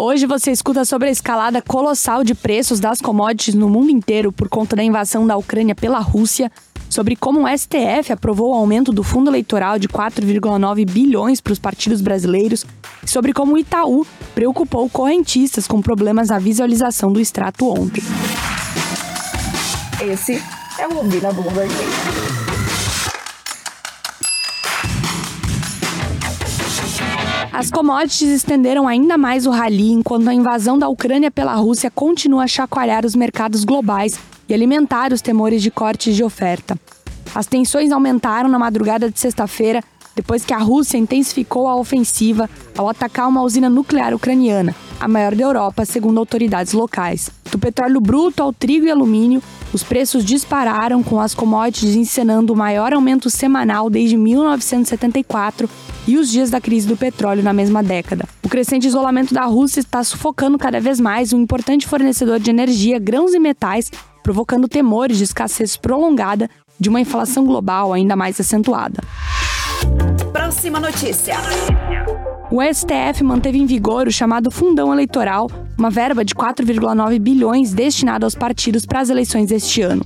Hoje você escuta sobre a escalada colossal de preços das commodities no mundo inteiro por conta da invasão da Ucrânia pela Rússia, sobre como o STF aprovou o aumento do fundo eleitoral de 4,9 bilhões para os partidos brasileiros e sobre como o Itaú preocupou correntistas com problemas na visualização do extrato ontem. Esse é o Ouvir na Bloomberg. As commodities estenderam ainda mais o rally enquanto a invasão da Ucrânia pela Rússia continua a chacoalhar os mercados globais e alimentar os temores de cortes de oferta. As tensões aumentaram na madrugada de sexta-feira depois que a Rússia intensificou a ofensiva ao atacar uma usina nuclear ucraniana, a maior da Europa, segundo autoridades locais. Do petróleo bruto ao trigo e alumínio, os preços dispararam, com as commodities encenando o maior aumento semanal desde 1974 e os dias da crise do petróleo na mesma década. O crescente isolamento da Rússia está sufocando cada vez mais um importante fornecedor de energia, grãos e metais, provocando temores de escassez prolongada de uma inflação global ainda mais acentuada. Próxima notícia. O STF manteve em vigor o chamado Fundão Eleitoral, uma verba de 4,9 bilhões destinada aos partidos para as eleições deste ano.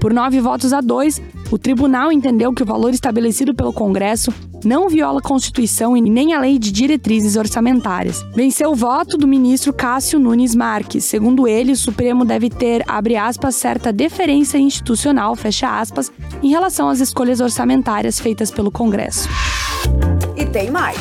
Por nove votos a dois, o tribunal entendeu que o valor estabelecido pelo Congresso não viola a Constituição e nem a lei de diretrizes orçamentárias. Venceu o voto do ministro Cássio Nunes Marques. Segundo ele, o Supremo deve ter, abre aspas, certa deferência institucional, fecha aspas, em relação às escolhas orçamentárias feitas pelo Congresso. Tem mais.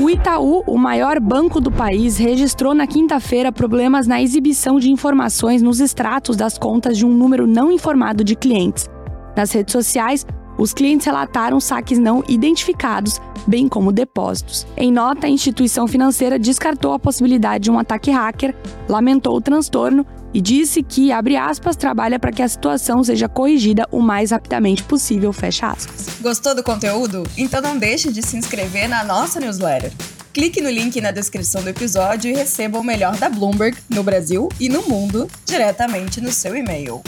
O Itaú, o maior banco do país, registrou na quinta-feira problemas na exibição de informações nos extratos das contas de um número não informado de clientes. Nas redes sociais, os clientes relataram saques não identificados, bem como depósitos. Em nota, a instituição financeira descartou a possibilidade de um ataque hacker, lamentou o transtorno e disse que, abre aspas, trabalha para que a situação seja corrigida o mais rapidamente possível, fecha aspas. Gostou do conteúdo? Então não deixe de se inscrever na nossa newsletter. Clique no link na descrição do episódio e receba o melhor da Bloomberg no Brasil e no mundo diretamente no seu e-mail.